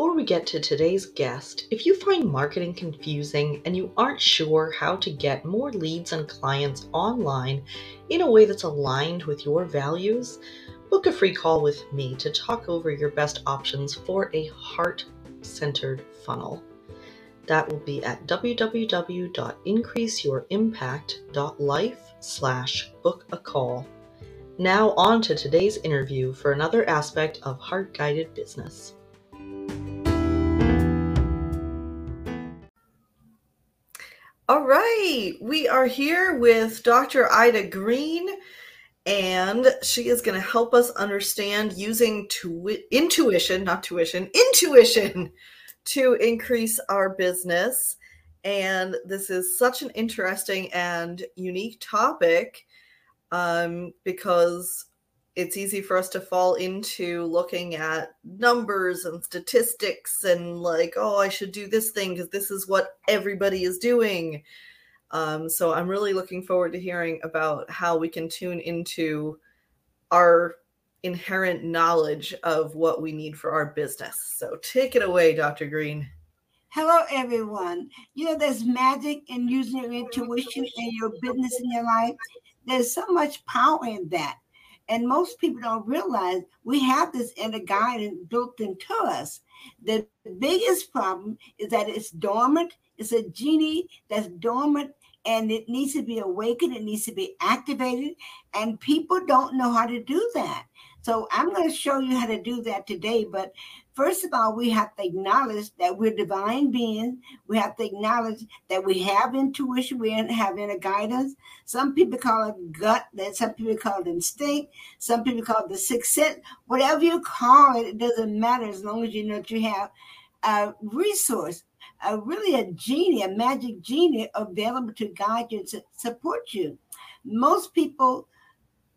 Before we get to today's guest, if you find marketing confusing and you aren't sure how to get more leads and clients online in a way that's aligned with your values, book a free call with me to talk over your best options for a heart centered funnel. That will be at www.increaseyourimpact.life/slash book a call. Now on to today's interview for another aspect of heart guided business. We are here with Dr. Ida Greene, and she is going to help us understand using tu- intuition, not tuition, intuition to increase our business. And this is such an interesting and unique topic um, because it's easy for us to fall into looking at numbers and statistics and like, oh, I should do this thing because this is what everybody is doing. Um, so I'm really looking forward to hearing about how we can tune into our inherent knowledge of what we need for our business. So take it away, Dr. Greene. Hello, everyone. You know, there's magic in using your intuition in your business in your life. There's so much power in that. And most people don't realize we have this inner guidance built into us. The biggest problem is that it's dormant. It's a genie that's dormant and it needs to be awakened. It needs to be activated. And people don't know how to do that. So I'm going to show you how to do that today. But first of all, we have to acknowledge that we're divine beings. We have to acknowledge that we have intuition, we have inner guidance. Some people call it gut, that some people call it instinct, some people call it the sixth sense. Whatever you call it, it doesn't matter as long as you know that you have a resource, a really a genie, a magic genie available to guide you and support you. Most people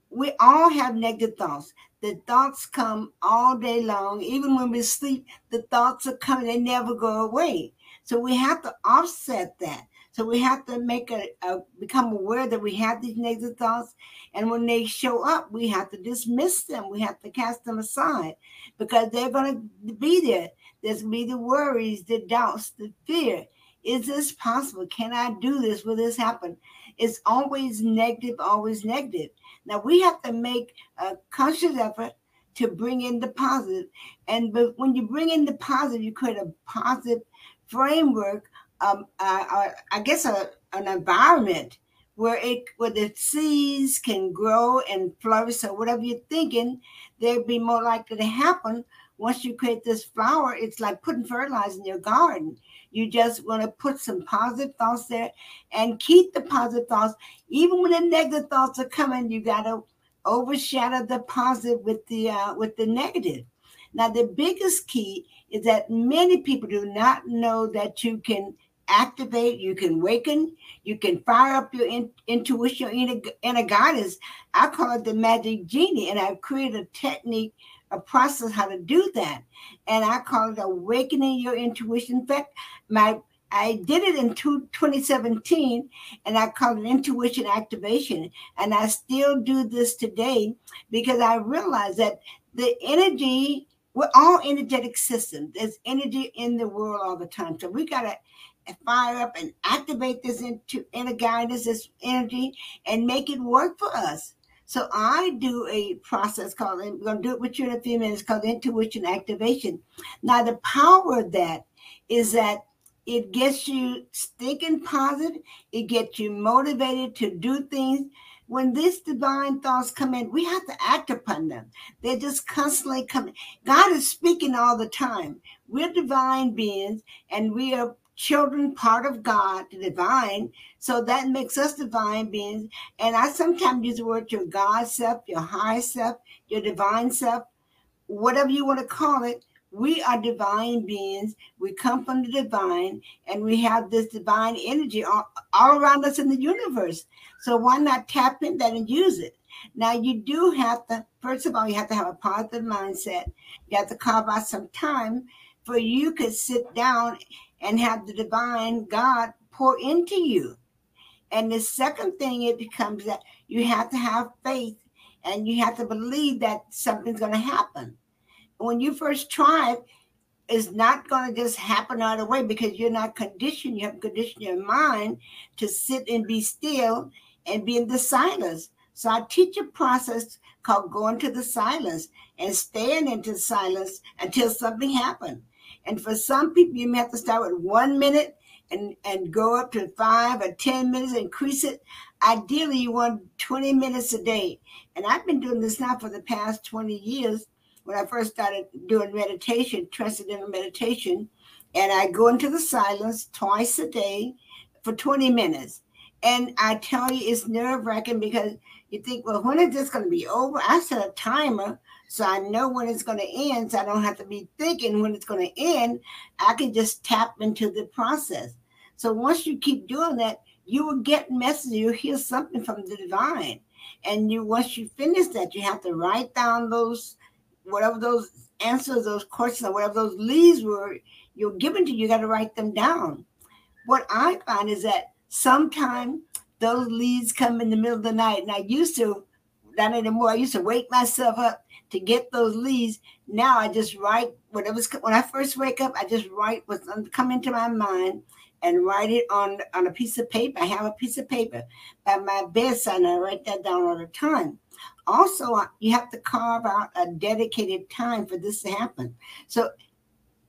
we all have negative thoughts. The thoughts come all day long. Even when we sleep, the thoughts are coming, they never go away. So we have to offset that. So we have to make a, a, become aware that we have these negative thoughts, and when they show up, we have to dismiss them. We have to cast them aside because they're going to be there. There's going to be the worries, the doubts, the fear. Is this possible? Can I do this? Will this happen? It's always negative, always negative. Now we have to make a conscious effort to bring in the positive. And but when you bring in the positive, you create a positive framework, um, uh, I guess a, an environment where it where the seeds can grow and flourish. So whatever you're thinking, they'll be more likely to happen. Once you create this flower, it's like putting fertilizer in your garden. You just want to put some positive thoughts there and keep the positive thoughts. Even when the negative thoughts are coming, you got to overshadow the positive with the uh, with the negative. Now, the biggest key is that many people do not know that you can activate, you can waken, you can fire up your in, intuition, inner, inner guidance. I call it the magic genie, and I've created a technique a process how to do that. And I call it awakening your intuition. In fact, my I did it in two, 2017 and I called it intuition activation. And I still do this today because I realize that the energy, we're all energetic systems. There's energy in the world all the time. So we got to fire up and activate this into inner guidance, this energy, and make it work for us. So I do a process called, we're going to do it with you in a few minutes, called intuition activation. Now, the power of that is that it gets you thinking positive, it gets you motivated to do things. When these divine thoughts come in, we have to act upon them. They're just constantly coming. God is speaking all the time. We're divine beings and we are children part of God, the divine. So that makes us divine beings. And I sometimes use the word your God self, your high self, your divine self, whatever you want to call it. We are divine beings. We come from the divine, and we have this divine energy all, all around us in the universe. So why not tap in that and use it? Now you do have to, first of all, you have to have a positive mindset. You have to carve out some time for you could sit down and have the divine God pour into you. And the second thing it becomes that you have to have faith and you have to believe that something's going to happen. When you first try it, it, is not going to just happen right away because you're not conditioned. You have conditioned your mind to sit and be still and be in the silence. So I teach a process called going to the silence and staying into silence until something happens. And for some people, you may have to start with one minute and, and go up to five or 10 minutes, increase it. Ideally, you want 20 minutes a day. And I've been doing this now for the past 20 years. When I first started doing meditation, transcendental meditation, and I go into the silence twice a day for 20 minutes. And I tell you, it's nerve wracking because you think, well, when is this going to be over? I set a timer so I know when it's going to end. So I don't have to be thinking when it's going to end. I can just tap into the process. So once you keep doing that, you will get messages. You'll hear something from the divine. And you once you finish that, you have to write down those whatever those answers, those questions, or whatever those leads were you're given to you, got to write them down. What I find is that sometimes those leads come in the middle of the night. And I used to, not anymore. I used to wake myself up to get those leads. Now I just write whatever's when I first wake up, I just write what's coming to my mind and write it on, on a piece of paper. I have a piece of paper by my bedside and I write that down all the time. Also, you have to carve out a dedicated time for this to happen. So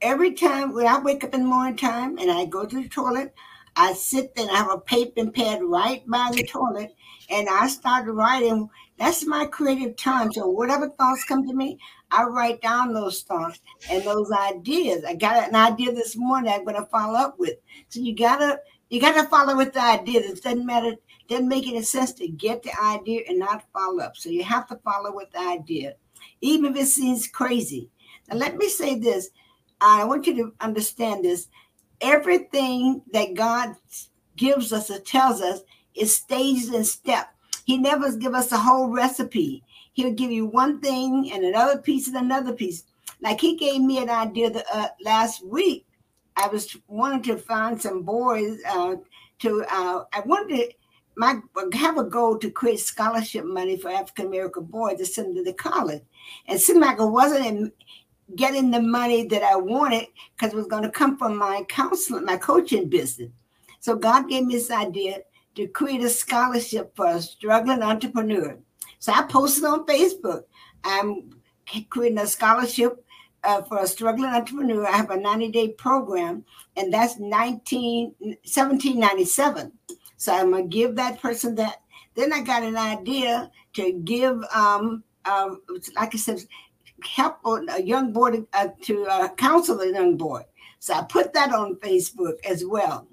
every time when I wake up in the morning time and I go to the toilet, I sit there and I have a paper and pad right by the toilet and I start writing. That's my creative time. So whatever thoughts come to me, I write down those thoughts and those ideas. I got an idea this morning I'm gonna follow up with. So you gotta you gotta follow with the idea. It doesn't matter, doesn't make any sense to get the idea and not follow up. So you have to follow with the idea, even if it seems crazy. Now let me say this. I want you to understand this everything that God gives us or tells us is stages and step. He never give us a whole recipe. He'll give you one thing and another piece and another piece. Like he gave me an idea that, uh, last week. I was wanting to find some boys uh, to. Uh, I wanted to my have a goal to create scholarship money for African American boys to send them to the college. And it seemed like it wasn't in, getting the money that I wanted because it was going to come from my counseling, my coaching business. So God gave me this idea to create a scholarship for a struggling entrepreneur. So I posted on Facebook. I'm creating a scholarship uh, for a struggling entrepreneur. I have a 90 day program, and that's 19, 1797. So I'm going to give that person that. Then I got an idea to give, um, um, like I said, help a young boy to, uh, to uh, counsel a young boy. So I put that on Facebook as well.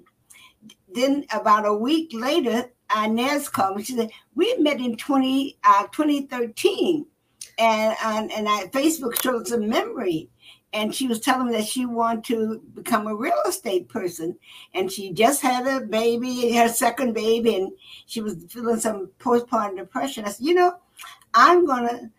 Then about a week later, Inez called me. She said, we met in 20, uh, 2013. And, and, and I, Facebook showed us a memory. And she was telling me that she wanted to become a real estate person. And she just had a baby, her second baby, and she was feeling some postpartum depression. I said, you know, I'm to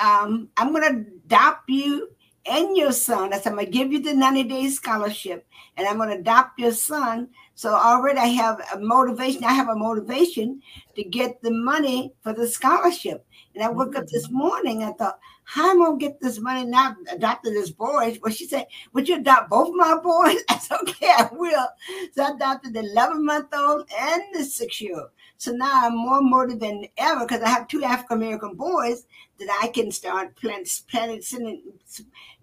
um, I'm to adopt you and your son. I said, I'm to give you the 90 day scholarship and I'm to adopt your son. So already I have a motivation. I have a motivation to get the money for the scholarship. And I woke up this mm-hmm. morning. I thought, how am I going to get this money now? Adopted this boy. Well, she said, Would you adopt both my boys? I said, Okay, I will. So I adopted the 11 month old and the six year old. So now I'm more motivated than ever because I have two African American boys that I can start planning, planning, sending,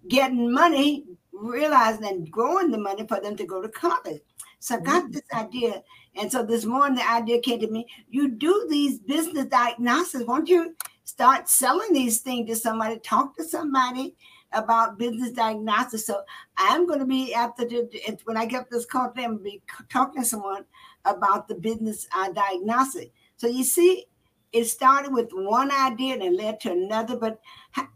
getting money, realizing and growing the money for them to go to college. So I got mm-hmm. this idea. And so this morning the idea came to me, you do these business diagnosis. Won't you start selling these things to somebody, talk to somebody about business diagnosis. So I'm going to be after the, when I get this call, I'm going to be talking to someone about the business uh, diagnostic. So you see, it started with one idea and led to another, but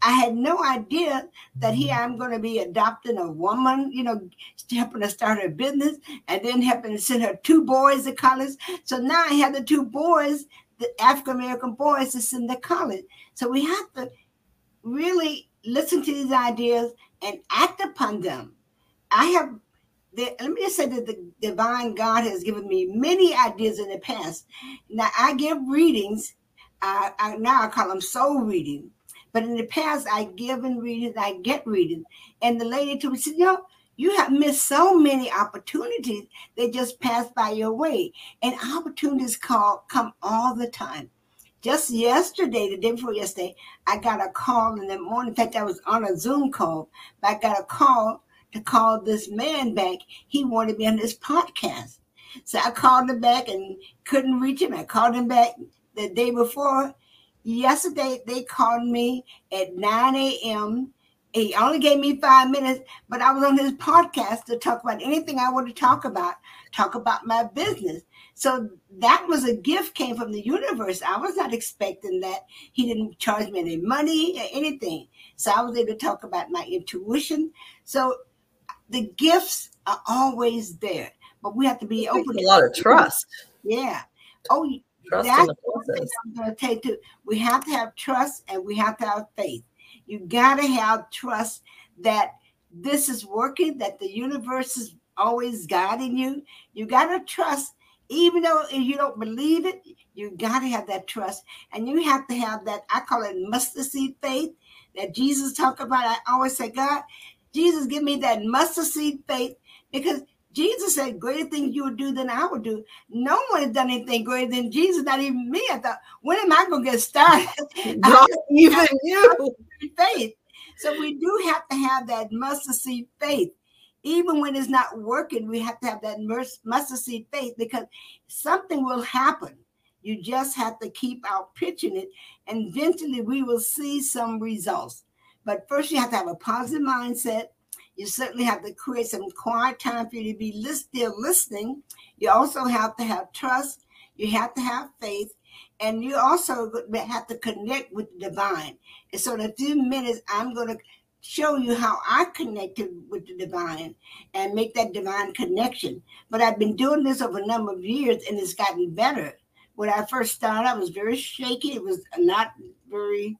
I had no idea that here I'm going to be adopting a woman, you know, helping to start her business and then helping to send her two boys to college. So now I have the two boys, the African American boys, to send to college. So we have to really listen to these ideas and act upon them. I have the, let me just say that the divine God has given me many ideas in the past. Now I give readings. Uh, I, now I call them soul reading But in the past, I give and read readings, I get readings. And the lady told me, said, you you have missed so many opportunities that just pass by your way. And opportunities call come all the time. Just yesterday, the day before yesterday, I got a call in the morning. In fact, I was on a Zoom call, but I got a call to call this man back. He wanted me on this podcast. So I called him back and couldn't reach him. I called him back the day before. Yesterday, they called me at 9 a.m. He only gave me five minutes, but I was on his podcast to talk about anything I want to talk about, talk about my business. So that was a gift came from the universe. I was not expecting that. He didn't charge me any money or anything. So I was able to talk about my intuition. So the gifts are always there, but we have to be open. A lot of trust. Yeah. Oh, trust that's what I'm going to take to. We have to have trust and we have to have faith. You got to have trust that this is working, that the universe is always guiding you. You got to trust, even though you don't believe it, you got to have that trust. And you have to have that, I call it mustard seed faith that Jesus talked about. I always say, God, Jesus, give me that mustard seed faith because Jesus said, Greater things you would do than I would do. No one has done anything greater than Jesus, not even me. I thought, when am I going to get started? Not even you. Faith. So we do have to have that mustard seed faith. Even when it's not working, we have to have that mustard seed faith because something will happen. You just have to keep out pitching it, and eventually we will see some results. But first, you have to have a positive mindset. You certainly have to create some quiet time for you to be still listening. You also have to have trust. You have to have faith. And you also have to connect with the divine. And so, in a few minutes, I'm going to show you how I connected with the divine and make that divine connection. But I've been doing this over a number of years and it's gotten better. When I first started, I was very shaky. It was not very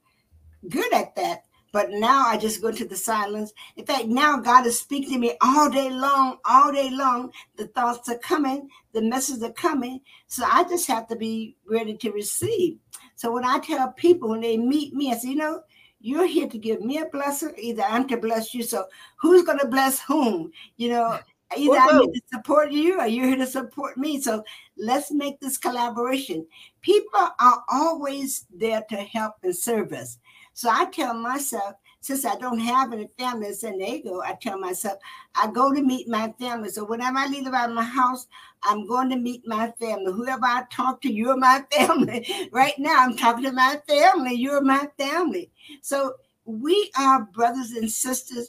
good at that. But now I just go to the silence. In fact, now God is speaking to me all day long, all day long. The thoughts are coming, the messages are coming. So I just have to be ready to receive. So when I tell people when they meet me, I say, you know, you're here to give me a blessing, either I'm to bless you. So who's going to bless whom? You know, either I'm here to support you or you're here to support me. So let's make this collaboration. People are always there to help and serve us. So I tell myself, since I don't have any family in San Diego, I tell myself, I go to meet my family. So whenever I leave out of my house, I'm going to meet my family. Whoever I talk to, you're my family. right now, I'm talking to my family. You're my family. So we are brothers and sisters.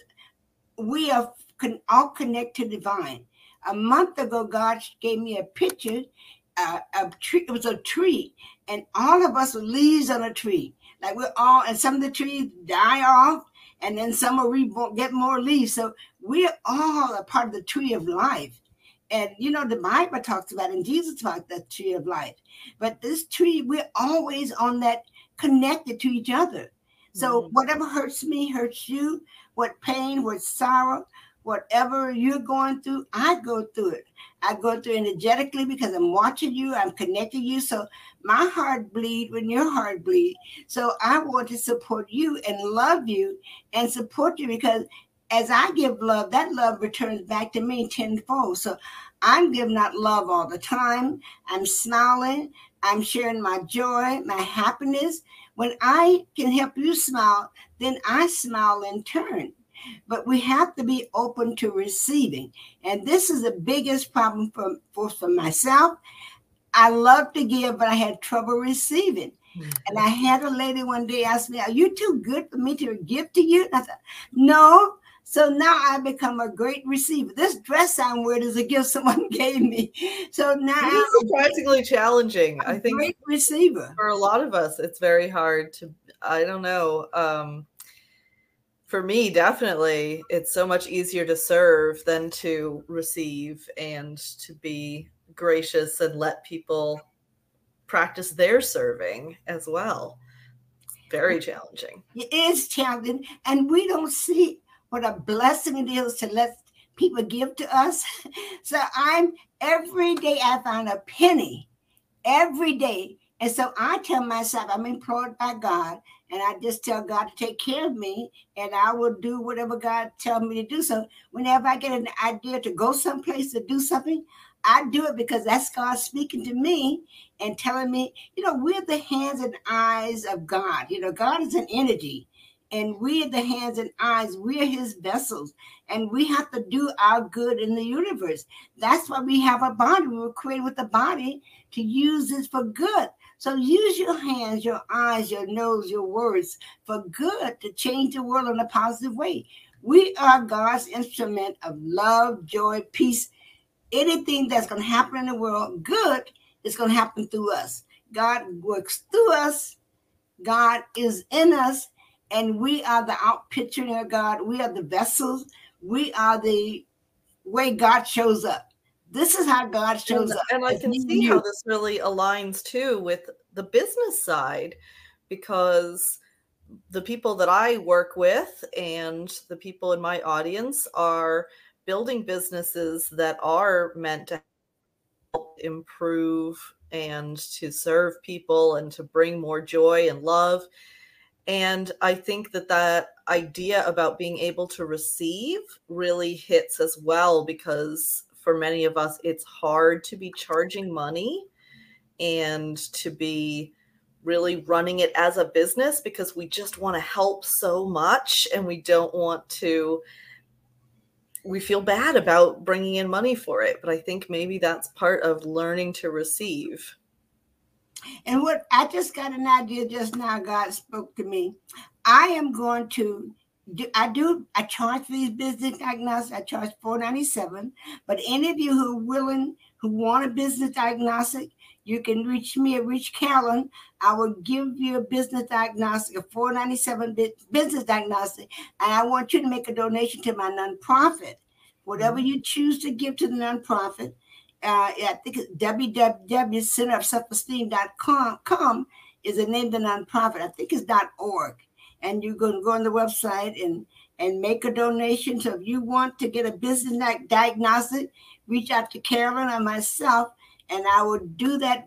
We are all connected to divine. A month ago, God gave me a picture. Uh, a tree. It was a tree, and all of us leaves on a tree. Like we're all, and some of the trees die off, and then some will reborn, get more leaves. So we're all a part of the tree of life. And you know, the Bible talks about, and Jesus talked the tree of life. But this tree, we're always on that connected to each other. So mm-hmm. whatever hurts me hurts you. What pain, what sorrow, whatever you're going through, I go through it. I go through energetically because I'm watching you, I'm connecting you. So my heart bleed when your heart bleed. So I want to support you and love you and support you because as I give love, that love returns back to me tenfold. So I'm giving out love all the time. I'm smiling. I'm sharing my joy, my happiness. When I can help you smile, then I smile in turn but we have to be open to receiving. And this is the biggest problem for, for, for myself. I love to give, but I had trouble receiving. Mm-hmm. And I had a lady one day ask me, Are you too good for me to give to you? And I said, No. So now I become a great receiver. This dress I'm wearing is a gift someone gave me. So now it's surprisingly challenging. I think great receiver. For a lot of us, it's very hard to I don't know. Um for me definitely it's so much easier to serve than to receive and to be gracious and let people practice their serving as well. Very challenging. it is challenging and we don't see what a blessing it is to let people give to us. So i'm every day i find a penny every day and so i tell myself i'm employed by god and I just tell God to take care of me, and I will do whatever God tells me to do. So whenever I get an idea to go someplace to do something, I do it because that's God speaking to me and telling me, you know, we're the hands and eyes of God. You know, God is an energy, and we are the hands and eyes. We're His vessels, and we have to do our good in the universe. That's why we have a body. We were created with a body to use this for good. So use your hands, your eyes, your nose, your words for good to change the world in a positive way. We are God's instrument of love, joy, peace, anything that's going to happen in the world good is going to happen through us. God works through us. God is in us, and we are the outpicturing of God. We are the vessels. We are the way God shows up. This is how God shows and, up. And I can see you. how this really aligns too with the business side because the people that I work with and the people in my audience are building businesses that are meant to help improve and to serve people and to bring more joy and love. And I think that that idea about being able to receive really hits as well because for many of us, it's hard to be charging money and to be really running it as a business because we just want to help so much and we don't want to we feel bad about bringing in money for it but i think maybe that's part of learning to receive. And what i just got an idea just now god spoke to me. I am going to do, I do I charge for these business diagnostics. I charge four ninety seven. But any of you who are willing, who want a business diagnostic, you can reach me at Rich Carolyn. I will give you a business diagnostic, a 497 business diagnostic, and I want you to make a donation to my nonprofit. Whatever mm-hmm. you choose to give to the nonprofit, uh, I think it's www.centerofselfesteem.com is the name of the nonprofit. I think it's .org, and you can go on the website and and make a donation. So if you want to get a business diagnostic, reach out to Carolyn or myself and I will do that.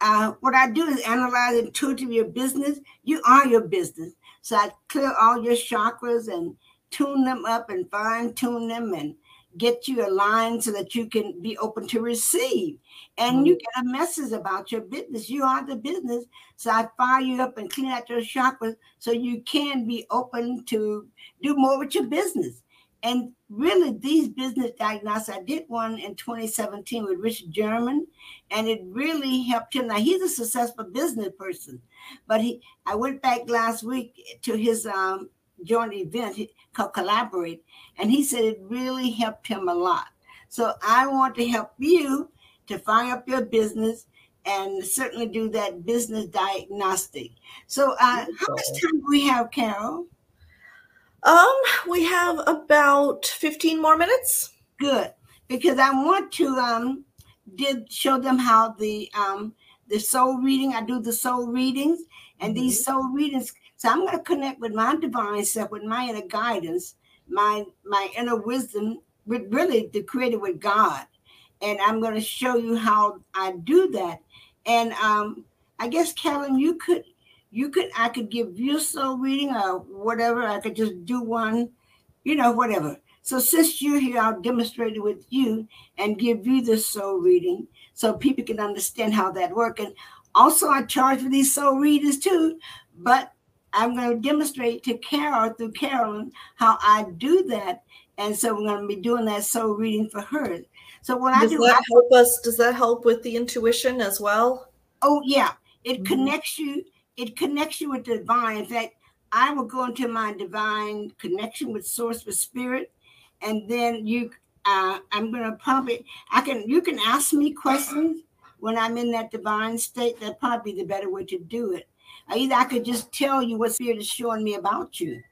Uh, what I do is analyze intuitive your business. You are your business. So I clear all your chakras and tune them up and fine tune them and get you aligned so that you can be open to receive. And mm-hmm. you get a message about your business. You are the business. So I fire you up and clean out your chakras so you can be open to do more with your business. And really, these business diagnostics, I did one in 2017 with Richard German, and it really helped him. Now, he's a successful business person, but he, I went back last week to his um, joint event called Collaborate, and he said it really helped him a lot. So I want to help you to fire up your business and certainly do that business diagnostic. So, uh, how much time do we have, Carol? Um, we have about 15 more minutes. Good. Because I want to um did show them how the um the soul reading, I do the soul readings, and mm-hmm. these soul readings. So I'm going to connect with my divine self, with my inner guidance, my my inner wisdom, with really the created with God. And I'm going to show you how I do that. And um, I guess Kellen, you could you could I could give you a soul reading or whatever. I could just do one, you know, whatever. So since you're here, I'll demonstrate it with you and give you the soul reading so people can understand how that works. And also I charge for these soul readings too, but I'm going to demonstrate to Carol through Carolyn how I do that. And so we're going to be doing that soul reading for her. So when does I do that I, help us, does that help with the intuition as well? Oh yeah. It mm-hmm. connects you it connects you with the divine. In fact, I will go into my divine connection with source with spirit, and then you uh, I'm gonna probably I can you can ask me questions when I'm in that divine state. That probably be the better way to do it. Either I could just tell you what spirit is showing me about you.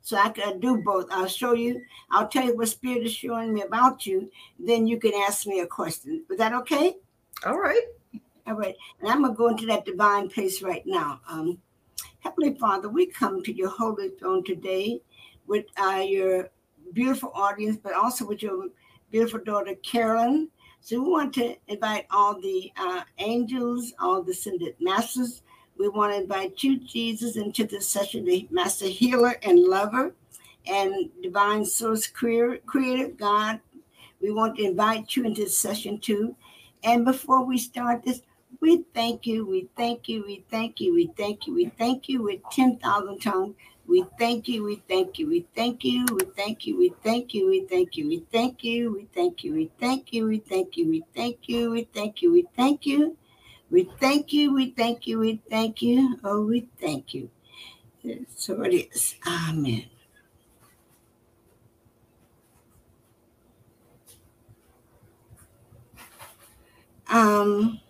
So I could do both. I'll show you, I'll tell you what spirit is showing me about you. Then you can ask me a question. Is that okay? All right. All right. And I'm going to go into that divine place right now. Um, Heavenly Father, we come to your holy throne today with uh, your beautiful audience, but also with your beautiful daughter, Carolyn. So we want to invite all the uh, angels, all the ascended masters. We want to invite you, Jesus, into this session, the master healer and lover and divine source creator, God. We want to invite you into this session too. And before we start this, we thank you, we thank you, we thank you, we thank you, we thank you with 10,000 tongues. We thank you, we thank you, we thank you, we thank you, we thank you, we thank you, we thank you, we thank you, we thank you, we thank you, we thank you, we thank you, we thank you, we thank you, we thank you, we thank you, oh, we thank you. So it is. Amen. Um,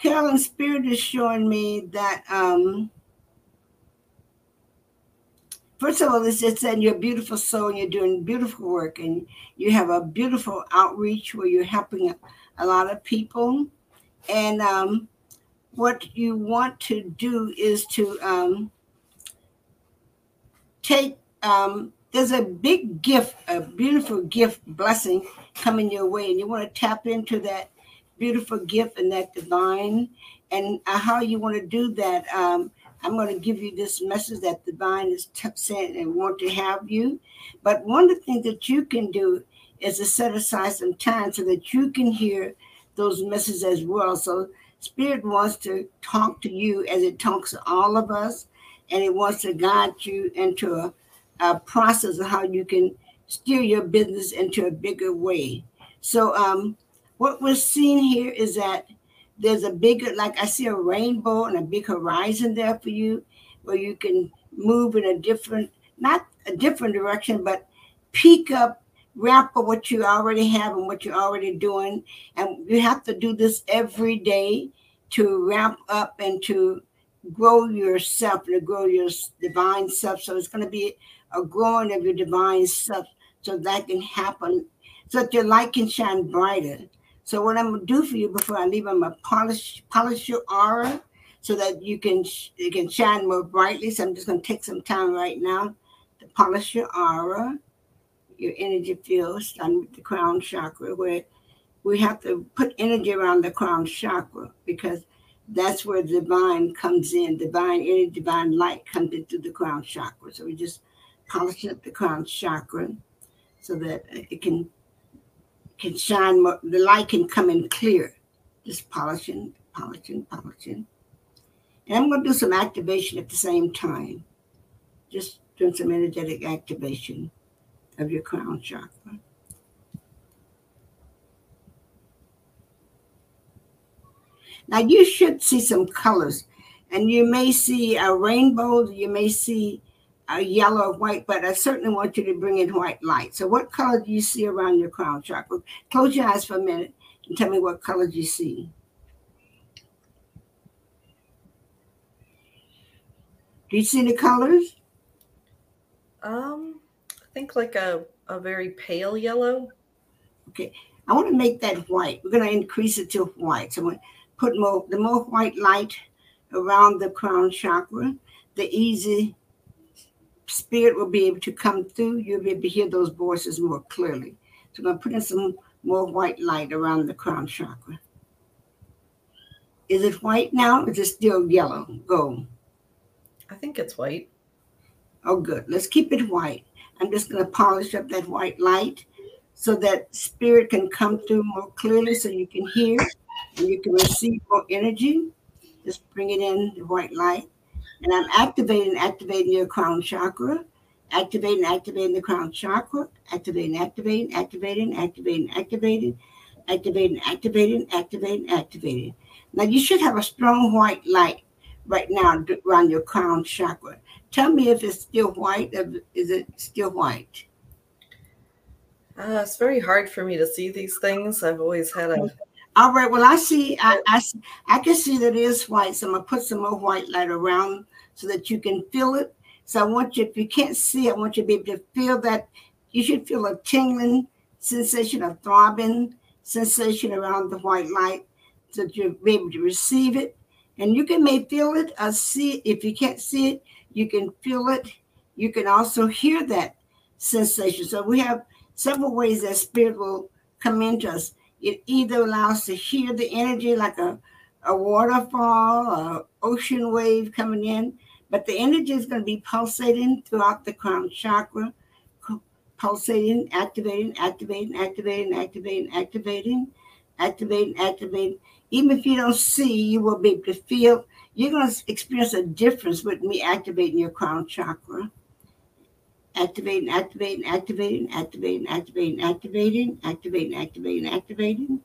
Carolyn Spirit is showing me that um, first of all, it's just that you're a beautiful soul and you're doing beautiful work and you have a beautiful outreach where you're helping a lot of people. And um, what you want to do is to um, take, um, there's a big gift, a beautiful gift, blessing coming your way, and you want to tap into that beautiful gift and that divine. And uh, how you want to do that, um, I'm going to give you this message that divine is t- saying and want to have you. But one of the things that you can do is to set aside some time so that you can hear those messages as well. So Spirit wants to talk to you as it talks to all of us, and it wants to guide you into a, a process of how you can steer your business into a bigger way. So um, what we're seeing here is that there's a bigger, like I see a rainbow and a big horizon there for you, where you can move in a different, not a different direction, but peak up, wrap up what you already have and what you're already doing. And you have to do this every day to ramp up and to grow yourself and to grow your divine self. So it's going to be a growing of your divine self so that can happen, so that your light can shine brighter. So what I'm gonna do for you before I leave, I'm gonna polish polish your aura so that you can you can shine more brightly. So I'm just gonna take some time right now to polish your aura, your energy field, starting with the crown chakra, where we have to put energy around the crown chakra because that's where the divine comes in. Divine energy, divine light comes in through the crown chakra. So we just polish up the crown chakra so that it can can shine more, the light can come in clear. Just polishing, polishing, polishing. And I'm going to do some activation at the same time. Just doing some energetic activation of your crown chakra. Now you should see some colors, and you may see a rainbow, you may see a yellow or white, but I certainly want you to bring in white light. So, what color do you see around your crown chakra? Close your eyes for a minute and tell me what colors you see. Do you see the colors? Um, think like a, a very pale yellow. Okay, I want to make that white. We're going to increase it to white. So, I'm going to put more the more white light around the crown chakra, the easy spirit will be able to come through. You'll be able to hear those voices more clearly. So I'm going to put in some more white light around the crown chakra. Is it white now? Or is it still yellow, gold? I think it's white. Oh, good. Let's keep it white. I'm just going to polish up that white light so that spirit can come through more clearly so you can hear and you can receive more energy. Just bring it in the white light. And I'm activating, activating your crown chakra, activating, activating the crown chakra, activating, activating, activating, activating, activating, activating, activating, activating, activating. Now you should have a strong white light right now around your crown chakra. Tell me if it's still white. Is it still white? Uh, it's very hard for me to see these things. I've always had a all right. Well, I see. I, I, I can see that it is white. So I'm gonna put some more white light around so that you can feel it. So I want you, if you can't see, I want you to be able to feel that. You should feel a tingling sensation, a throbbing sensation around the white light, so that you'll be able to receive it. And you can may feel it or see it. If you can't see it, you can feel it. You can also hear that sensation. So we have several ways that spirit will come into us. It either allows to hear the energy like a, a waterfall, or ocean wave coming in, but the energy is going to be pulsating throughout the crown chakra, pulsating, activating, activating, activating, activating, activating, activating, activating. Even if you don't see, you will be able to feel. You're going to experience a difference with me activating your crown chakra. Activating, activating, activating, activating, activating, activating, activating, activating, activating,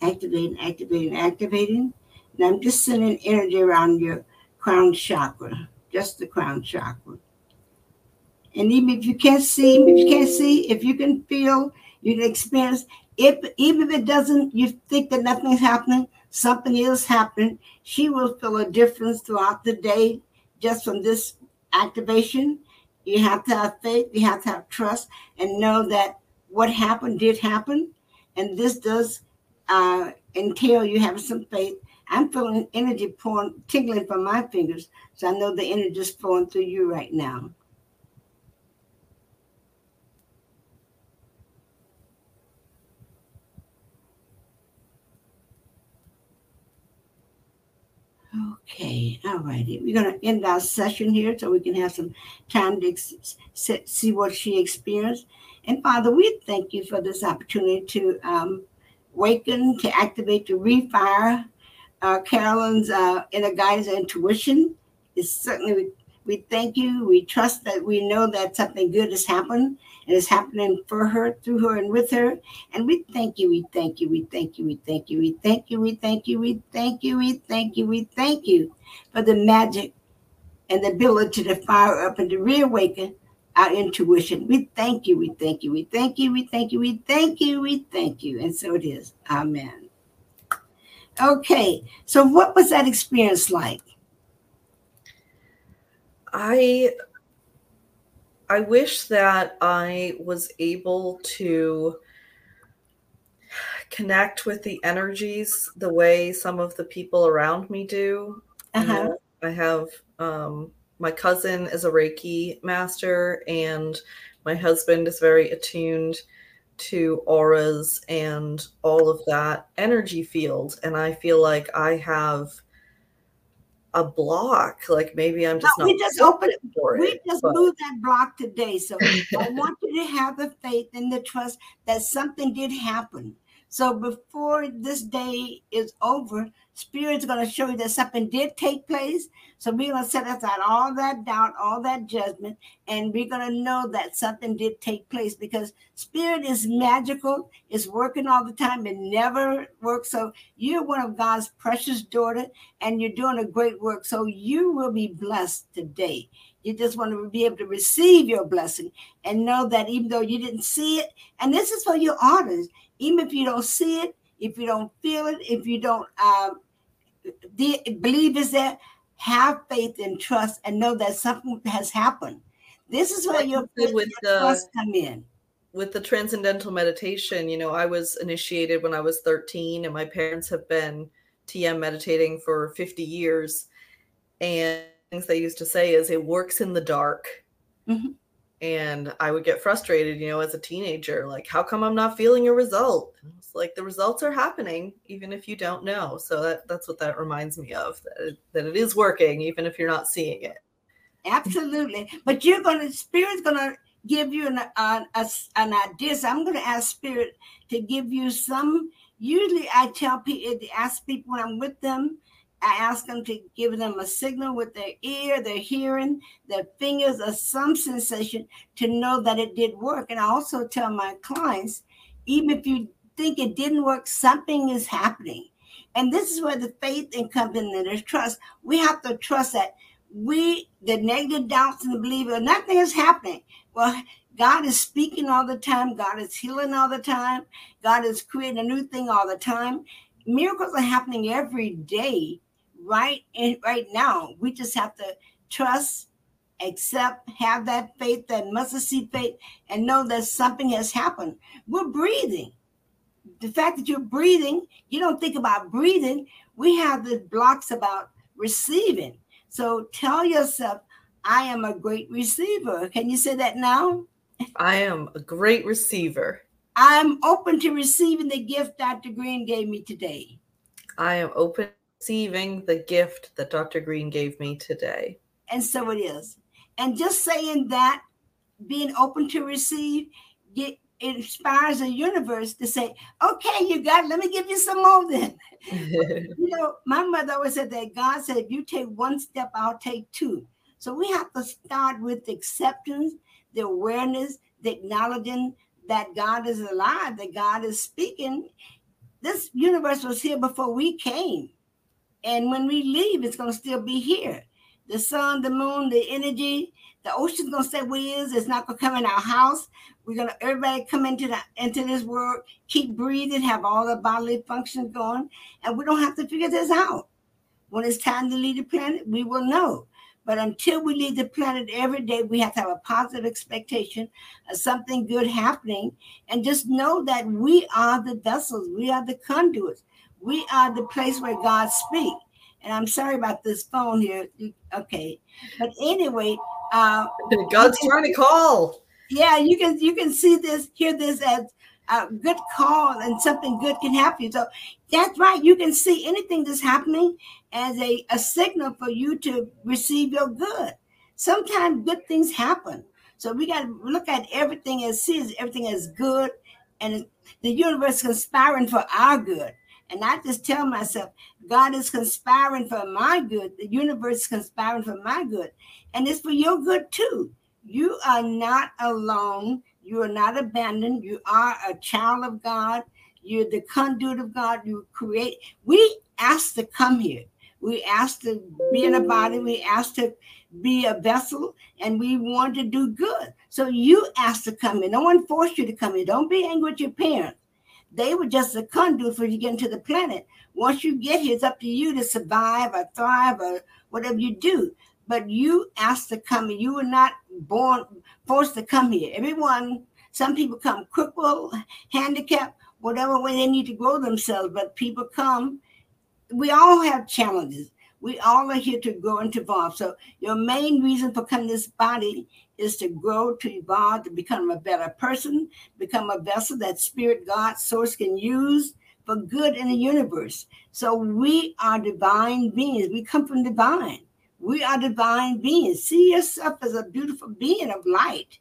activating, activating, activating. And I'm just sending energy around your crown chakra, just the crown chakra. And even if you can't see, if you can't see, if you can feel, you can experience. If even if it doesn't, you think that nothing's happening, something is happening. She will feel a difference throughout the day just from this activation. You have to have faith, you have to have trust, and know that what happened did happen. And this does uh, entail you having some faith. I'm feeling energy pouring, tingling from my fingers. So I know the energy is flowing through you right now. Okay, all righty. We're going to end our session here so we can have some time to ex- see what she experienced. And Father, we thank you for this opportunity to um, waken, to activate, to refire uh, Carolyn's uh, inner guidance and intuition. It's certainly we thank you. We trust that we know that something good has happened and is happening for her, through her, and with her. And we thank you. We thank you. We thank you. We thank you. We thank you. We thank you. We thank you. We thank you. We thank you for the magic and the ability to fire up and to reawaken our intuition. We thank you. We thank you. We thank you. We thank you. We thank you. We thank you. And so it is. Amen. Okay. So, what was that experience like? I I wish that I was able to connect with the energies the way some of the people around me do. Uh-huh. You know, I have um, my cousin is a Reiki master, and my husband is very attuned to auras and all of that energy field. And I feel like I have a block. Like maybe I'm just no, not. We just open it for we it. We just but... moved that block today. So I want you to have the faith and the trust that something did happen. So before this day is over, Spirit's going to show you that something did take place. So we're going to set aside all that doubt, all that judgment, and we're going to know that something did take place because Spirit is magical, it's working all the time, it never works. So you're one of God's precious daughter, and you're doing a great work. So you will be blessed today. You just want to be able to receive your blessing and know that even though you didn't see it, and this is for your orders even if you don't see it, if you don't feel it, if you don't um, believe is that have faith and trust and know that something has happened. This is where your faith with the, trust come in. With the transcendental meditation, you know, I was initiated when I was 13, and my parents have been TM meditating for 50 years. And things they used to say is it works in the dark. Mm-hmm and I would get frustrated, you know, as a teenager, like, how come I'm not feeling a result? It's like the results are happening, even if you don't know. So that that's what that reminds me of that it, that it is working, even if you're not seeing it. Absolutely, but you're gonna spirit's gonna give you an an, a, an idea. So I'm gonna ask spirit to give you some. Usually, I tell people, to ask people when I'm with them I ask them to give them a signal with their ear, their hearing, their fingers, or some sensation to know that it did work. And I also tell my clients, even if you think it didn't work, something is happening. And this is where the faith and comes in and trust. We have to trust that we, the negative doubts and the believer, nothing is happening. Well, God is speaking all the time. God is healing all the time. God is creating a new thing all the time. Miracles are happening every day right in right now. We just have to trust, accept, have that faith, that mustard seed faith, and know that something has happened. We're breathing. The fact that you're breathing, you don't think about breathing. We have the blocks about receiving. So tell yourself, I am a great receiver. Can you say that now? I am a great receiver. I'm open to receiving the gift Dr. Greene gave me today. I am open receiving the gift that Dr. Greene gave me today. And so it is. And just saying that, being open to receive, get, it inspires the universe to say, okay, you got it. Let me give you some more then. you know, my mother always said that God said, if you take one step, I'll take two. So we have to start with acceptance, the awareness, the acknowledging that God is alive, that God is speaking. This universe was here before we came. And when we leave, it's going to still be here. The sun, the moon, the energy, the ocean's gonna stay where it is. It's not gonna come in our house. We're gonna everybody come into the into this world, keep breathing, have all the bodily functions going, and we don't have to figure this out. When it's time to leave the planet, we will know. But until we leave the planet every day, we have to have a positive expectation of something good happening and just know that we are the vessels, we are the conduits, we are the place where God speaks. And I'm sorry about this phone here. Okay. But anyway, uh, God's trying to call. Yeah, you can you can see this, hear this as a good call, and something good can happen. So that's right. You can see anything that's happening as a, a signal for you to receive your good. Sometimes good things happen. So we got to look at everything as see everything as good, and the universe conspiring for our good. And I just tell myself, God is conspiring for my good. The universe is conspiring for my good. And it's for your good too. You are not alone. You are not abandoned. You are a child of God. You're the conduit of God. You create. We asked to come here. We asked to be in a body. We asked to be a vessel, and we want to do good. So you asked to come in. No one forced you to come in. Don't be angry with your parents. They were just a conduit for you to get into the planet. Once you get here, it's up to you to survive or thrive or whatever you do. But you asked to come. You were not born forced to come here. Everyone, some people come crippled, handicapped, whatever way they need to grow themselves. But people come. We all have challenges. We all are here to grow and to evolve. So your main reason for coming to this body is to grow, to evolve, to become a better person, become a vessel that spirit, God, source can use for good in the universe. So we are divine beings. We come from divine. We are divine beings. See yourself as a beautiful being of light,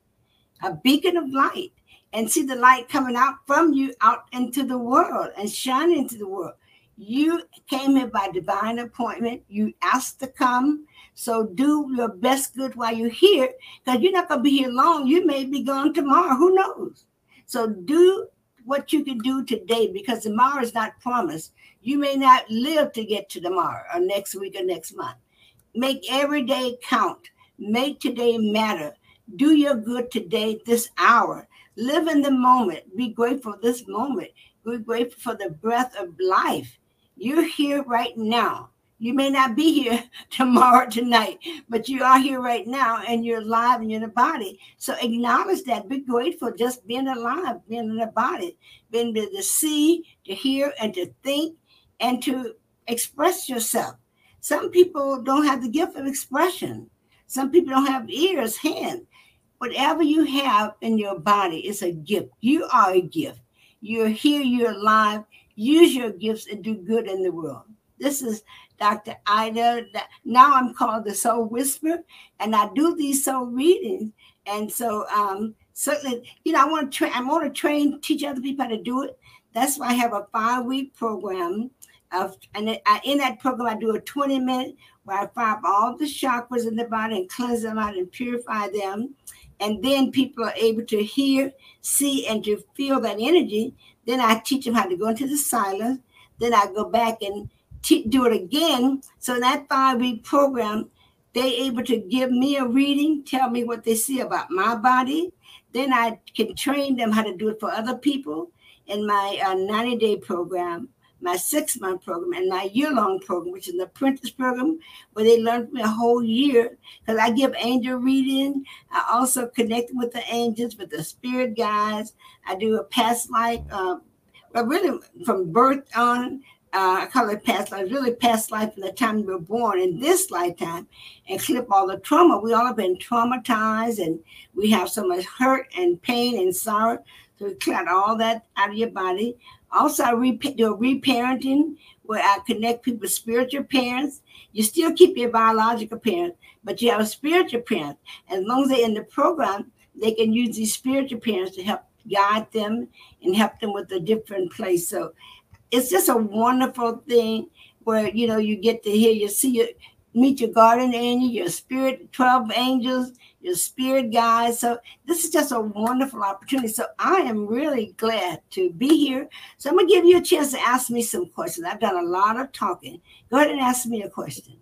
a beacon of light, and see the light coming out from you out into the world and shining into the world. You came here by divine appointment. You asked to come. So do your best good while you're here, because you're not going to be here long. You may be gone tomorrow. Who knows? So do what you can do today, because tomorrow is not promised. You may not live to get to tomorrow or next week or next month. Make every day count. Make today matter. Do your good today, this hour. Live in the moment. Be grateful this moment. Be grateful for the breath of life. You're here right now. You may not be here tomorrow, tonight, but you are here right now and you're alive and you're in a body. So acknowledge that. Be grateful just being alive, being in a body, being able to see, to hear, and to think and to express yourself. Some people don't have the gift of expression. Some people don't have ears, hands. Whatever you have in your body is a gift. You are a gift. You're here, you're alive. Use your gifts and do good in the world. This is Dr. Ida. Now I'm called the Soul Whisperer, and I do these soul readings. And so, um, certainly, you know, I want to train. I want to train, teach other people how to do it. That's why I have a five-week program. Of, and I, in that program, I do a 20 minute where I fire up all the chakras in the body and cleanse them out and purify them. And then people are able to hear, see, and to feel that energy. Then I teach them how to go into the silence. Then I go back and t- do it again. So in that five week program, they able to give me a reading, tell me what they see about my body. Then I can train them how to do it for other people in my uh, 90 day program, my six month program, and my year long program, which is the apprentice program, where they learn from me a whole year. Because I give angel reading. I also connect with the angels, with the spirit guides. I do a past life, uh, but really from birth on uh, I call it past life, really past life from the time you were born in this lifetime and clip all the trauma. We all have been traumatized and we have so much hurt and pain and sorrow. So we clear all that out of your body. Also, I re- do reparenting where I connect people spiritual parents. You still keep your biological parents, but you have a spiritual parent. As long as they're in the program, they can use these spiritual parents to help guide them and help them with a different place. So it's just a wonderful thing where you know you get to hear you see your meet your guardian angel, your spirit, 12 angels, your spirit guides. So this is just a wonderful opportunity. So I am really glad to be here. So I'm gonna give you a chance to ask me some questions. I've done a lot of talking. Go ahead and ask me a question.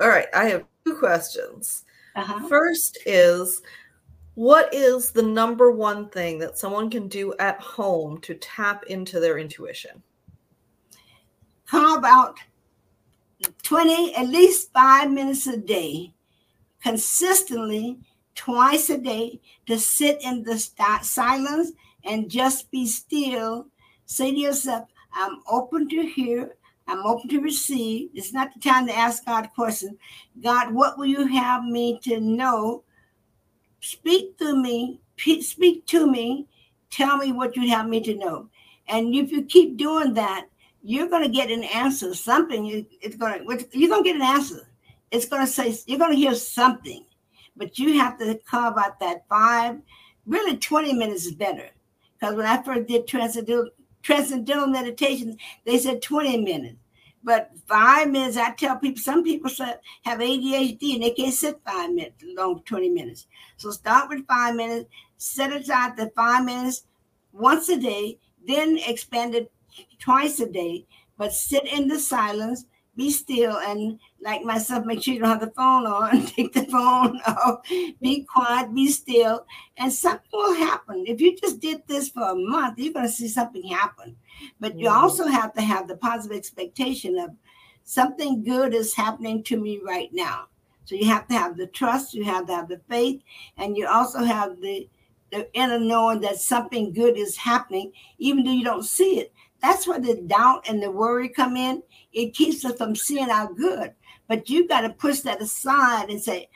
All right, I have two questions. Uh-huh. First is what is the number one thing that someone can do at home to tap into their intuition? How about 20, at least five minutes a day, consistently, twice a day, to sit in the st- silence and just be still. Say to yourself, I'm open to hear, I'm open to receive. It's not the time to ask God questions. God, what will you have me to know? Speak to me, speak to me, tell me what you have me to know. And if you keep doing that, you're going to get an answer. Something it's going to you're going to get an answer. It's going to say you're going to hear something, but you have to carve out that five, really 20 minutes is better. Because when I first did transcendental transcendental meditation, they said 20 minutes. But five minutes, I tell people, some people have ADHD and they can't sit five minutes, long 20 minutes. So start with five minutes, set aside the five minutes once a day, then expand it twice a day, but sit in the silence, be still, and like myself, make sure you don't have the phone on, take the phone off, be quiet, be still, and something will happen. If you just did this for a month, you're going to see something happen. But you also have to have the positive expectation of something good is happening to me right now. So you have to have the trust, you have to have the faith, and you also have the the inner knowing that something good is happening, even though you don't see it. That's where the doubt and the worry come in. It keeps us from seeing our good. But you got to push that aside and say,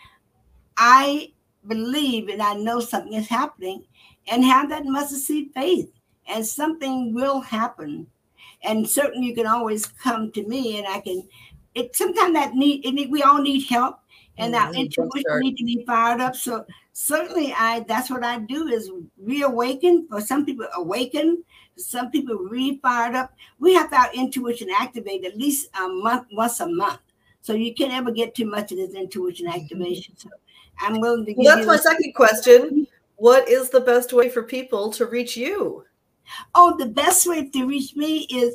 I believe and I know something is happening, and have that mustard seed faith, and something will happen. And certainly, you can always come to me, and I can. It sometimes that need, need we all need help, and mm-hmm. our intuition need to be fired up. So certainly, I that's what I do is reawaken. For some people, awaken some people re-fired up. We have our intuition activate at least a month, once a month. So you can't ever get too much of this intuition mm-hmm. activation. So I'm willing to. Well, that's my second question. What is the best way for people to reach you? Oh, the best way to reach me is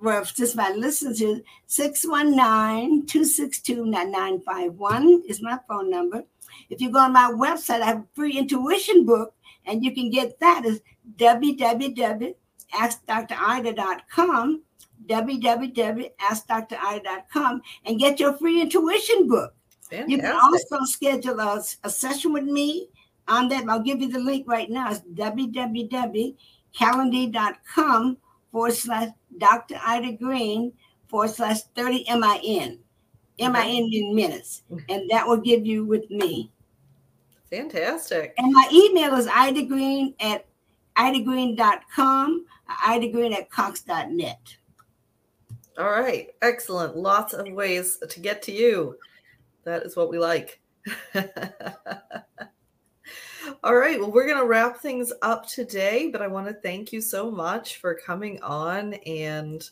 well, just by listening to 619-262-9951 is my phone number. If you go on my website, I have a free intuition book, and you can get that is www askdrida.com, www.askdrida.com, and get your free intuition book. Fantastic. You can also schedule a, a session with me on that. I'll give you the link right now. It's www.calendly.com forward slash Dr. Ida Greene forward slash 30 MIN. MIN in minutes. And that will give you with me. Fantastic. And my email is Ida Greene at idagreene.com Ida Greene at Cox.net. All right. Excellent. Lots of ways to get to you. That is what we like. All right. Well, we're going to wrap things up today, but I want to thank you so much for coming on and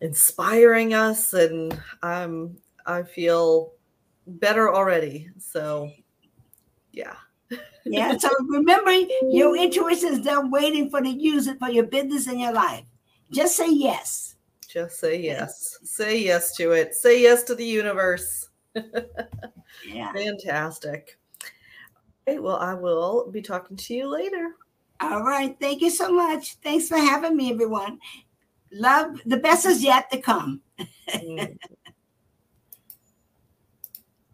inspiring us. And I'm, I feel better already. So, yeah yeah. So remember, your intuition is there waiting for to use it for your business and your life. Just say yes. Just say yes. Say yes to it. Say yes to the universe. yeah. Fantastic. Okay, well, I will be talking to you later. All right. Thank you so much. Thanks for having me, everyone. Love the best is yet to come. mm.